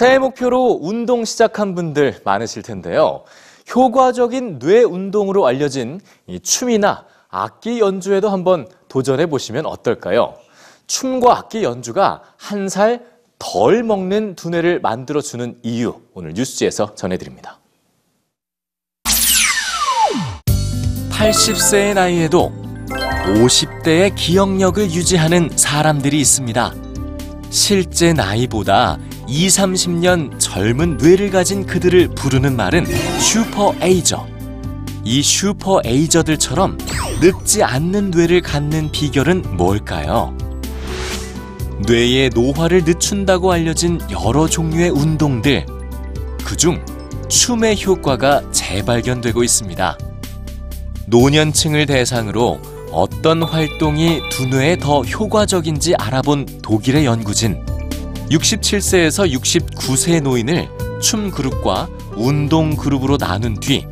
새해 목표로 운동 시작한 분들 많으실 텐데요. 효과적인 뇌 운동으로 알려진 이 춤이나 악기 연주에도 한번 도전해 보시면 어떨까요? 춤과 악기 연주가 한 살 덜 먹는 두뇌를 만들어주는 이유 오늘 뉴스지에서 전해드립니다. 80세의 나이에도 50대의 기억력을 유지하는 사람들이 있습니다. 실제 나이보다 2, 30년 젊은 뇌를 가진 그들을 부르는 말은 super ager. 이 super ager들처럼 늙지 않는 뇌를 갖는 비결은 뭘까요? 뇌의 노화를 늦춘다고 알려진 여러 종류의 운동들. 그중 춤의 효과가 재발견되고 있습니다. 노년층을 대상으로 어떤 활동이 두뇌에 더 효과적인지 알아본 독일의 연구진 67세에서 69세 노인을 춤 그룹과 운동 그룹으로 나눈 뒤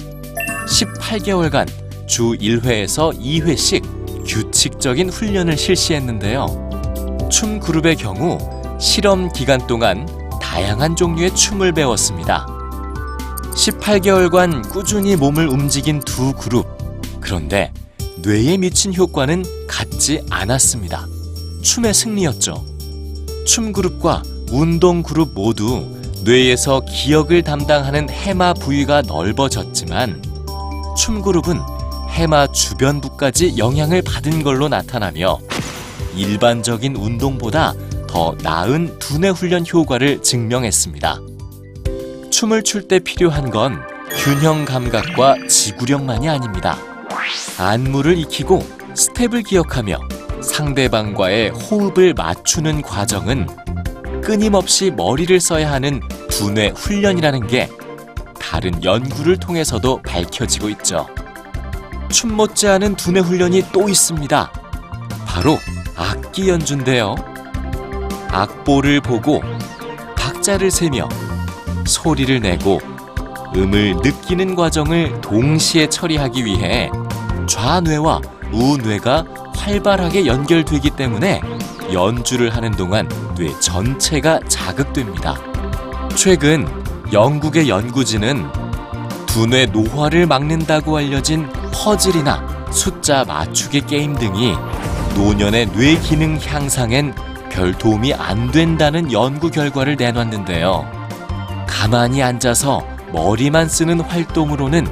18개월간 주 1회에서 2회씩 규칙적인 훈련을 실시했는데요. 춤 그룹의 경우 실험 기간 동안 다양한 종류의 춤을 배웠습니다. 18개월간 꾸준히 몸을 움직인 두 그룹. 그런데 뇌에 미친 효과는 같지 않았습니다. 춤의 승리였죠. 춤 그룹과 운동 그룹 모두 뇌에서 기억을 담당하는 해마 부위가 넓어졌지만 춤 그룹은 해마 주변부까지 영향을 받은 걸로 나타나며 일반적인 운동보다 더 나은 두뇌 훈련 효과를 증명했습니다. 춤을 출 때 필요한 건 균형 감각과 지구력만이 아닙니다. 안무를 익히고 스텝을 기억하며 상대방과의 호흡을 맞추는 과정은 끊임없이 머리를 써야 하는 두뇌 훈련이라는 게 다른 연구를 통해서도 밝혀지고 있죠. 춤 못지않은 두뇌 훈련이 또 있습니다. 바로 악기 연주인데요. 악보를 보고 박자를 세며 소리를 내고 음을 느끼는 과정을 동시에 처리하기 위해 좌뇌와 우뇌가 활발하게 연결되기 때문에 연주를 하는 동안 뇌 전체가 자극됩니다. 최근 영국의 연구진은 두뇌 노화를 막는다고 알려진 퍼즐이나 숫자 맞추기 게임 등이 노년의 뇌 기능 향상엔 별 도움이 안 된다는 연구 결과를 내놨는데요. 가만히 앉아서 머리만 쓰는 활동으로는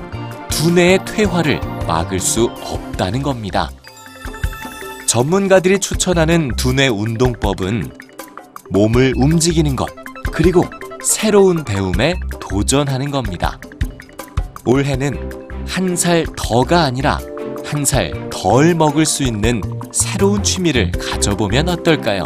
두뇌의 퇴화를 막을 수 없다는 겁니다. 전문가들이 추천하는 두뇌 운동법은 몸을 움직이는 것, 그리고 새로운 배움에 도전하는 겁니다. 올해는 한 살 더가 아니라 한 살 덜 먹을 수 있는 새로운 취미를 가져보면 어떨까요?